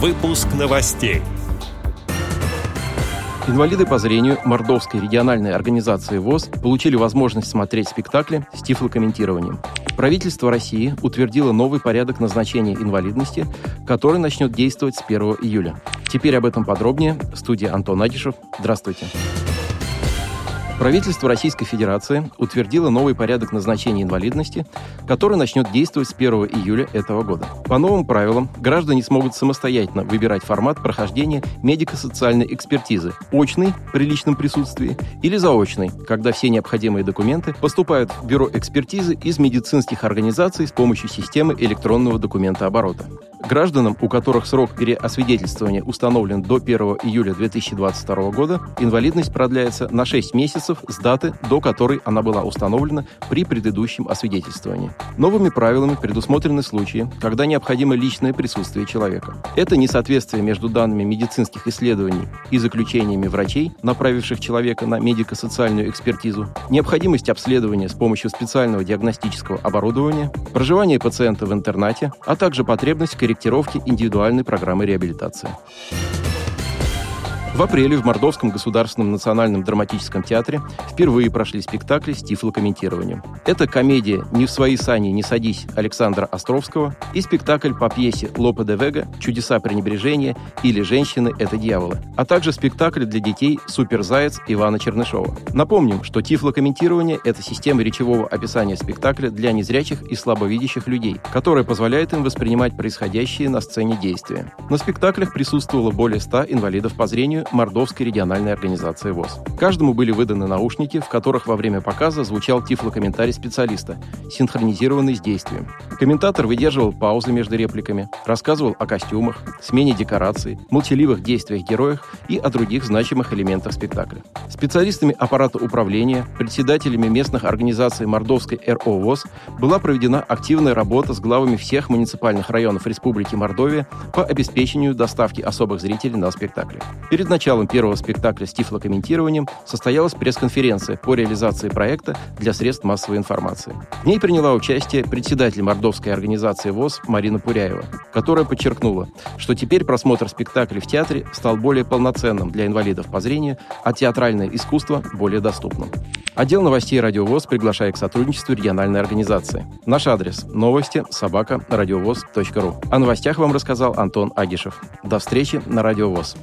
Выпуск новостей. Инвалиды по зрению Мордовской региональной организации ВОЗ получили возможность смотреть спектакли с тифлокомментированием. Правительство России утвердило новый порядок назначения инвалидности, который начнет действовать с 1 июля. Теперь об этом подробнее. Студия Антон Агишев. Здравствуйте. Правительство Российской Федерации утвердило новый порядок назначения инвалидности, который начнет действовать с 1 июля этого года. По новым правилам граждане смогут самостоятельно выбирать формат прохождения медико-социальной экспертизы – очный при личном присутствии или заочный, когда все необходимые документы поступают в бюро экспертизы из медицинских организаций с помощью системы электронного документооборота. Гражданам, у которых срок переосвидетельствования установлен до 1 июля 2022 года, инвалидность продляется на 6 месяцев с даты, до которой она была установлена при предыдущем освидетельствовании. Новыми правилами предусмотрены случаи, когда необходимо личное присутствие человека. Это несоответствие между данными медицинских исследований и заключениями врачей, направивших человека на медико-социальную экспертизу, необходимость обследования с помощью специального диагностического оборудования, проживание пациента в интернате, а также потребность корректировки индивидуальной программы реабилитации. В апреле в Мордовском государственном национальном драматическом театре впервые прошли спектакли с тифлокомментированием. Это комедия «Не в свои сани не садись» Александра Островского и спектакль по пьесе Лопе де Вега «Чудеса пренебрежения» или «Женщины – это дьяволы», а также спектакль для детей «Суперзаяц» Ивана Чернышова. Напомним, что тифлокомментирование – это система речевого описания спектакля для незрячих и слабовидящих людей, которая позволяет им воспринимать происходящие на сцене действия. На спектаклях присутствовало более 100 инвалидов по зрению Мордовской региональной организации ВОЗ. Каждому были выданы наушники, в которых во время показа звучал тифлокомментарий специалиста, синхронизированный с действием. Комментатор выдерживал паузы между репликами, рассказывал о костюмах, смене декораций, молчаливых действиях героев и о других значимых элементах спектакля. Специалистами аппарата управления, председателями местных организаций Мордовской РО ВОЗ была проведена активная работа с главами всех муниципальных районов Республики Мордовия по обеспечению доставки особых зрителей на спектакли. Перед началом первого спектакля с тифлокомментированием состоялась пресс-конференция по реализации проекта для средств массовой информации. В ней приняла участие председатель мордовской организации ВОЗ Марина Пуряева, которая подчеркнула, что теперь просмотр спектаклей в театре стал более полноценным для инвалидов по зрению, а театральное искусство более доступным. Отдел новостей «Радио ВОЗ» приглашает к сотрудничеству региональной организации. Наш адрес – новости собака радиовоз.ру. О новостях вам рассказал Антон Агишев. До встречи на «Радио ВОЗ».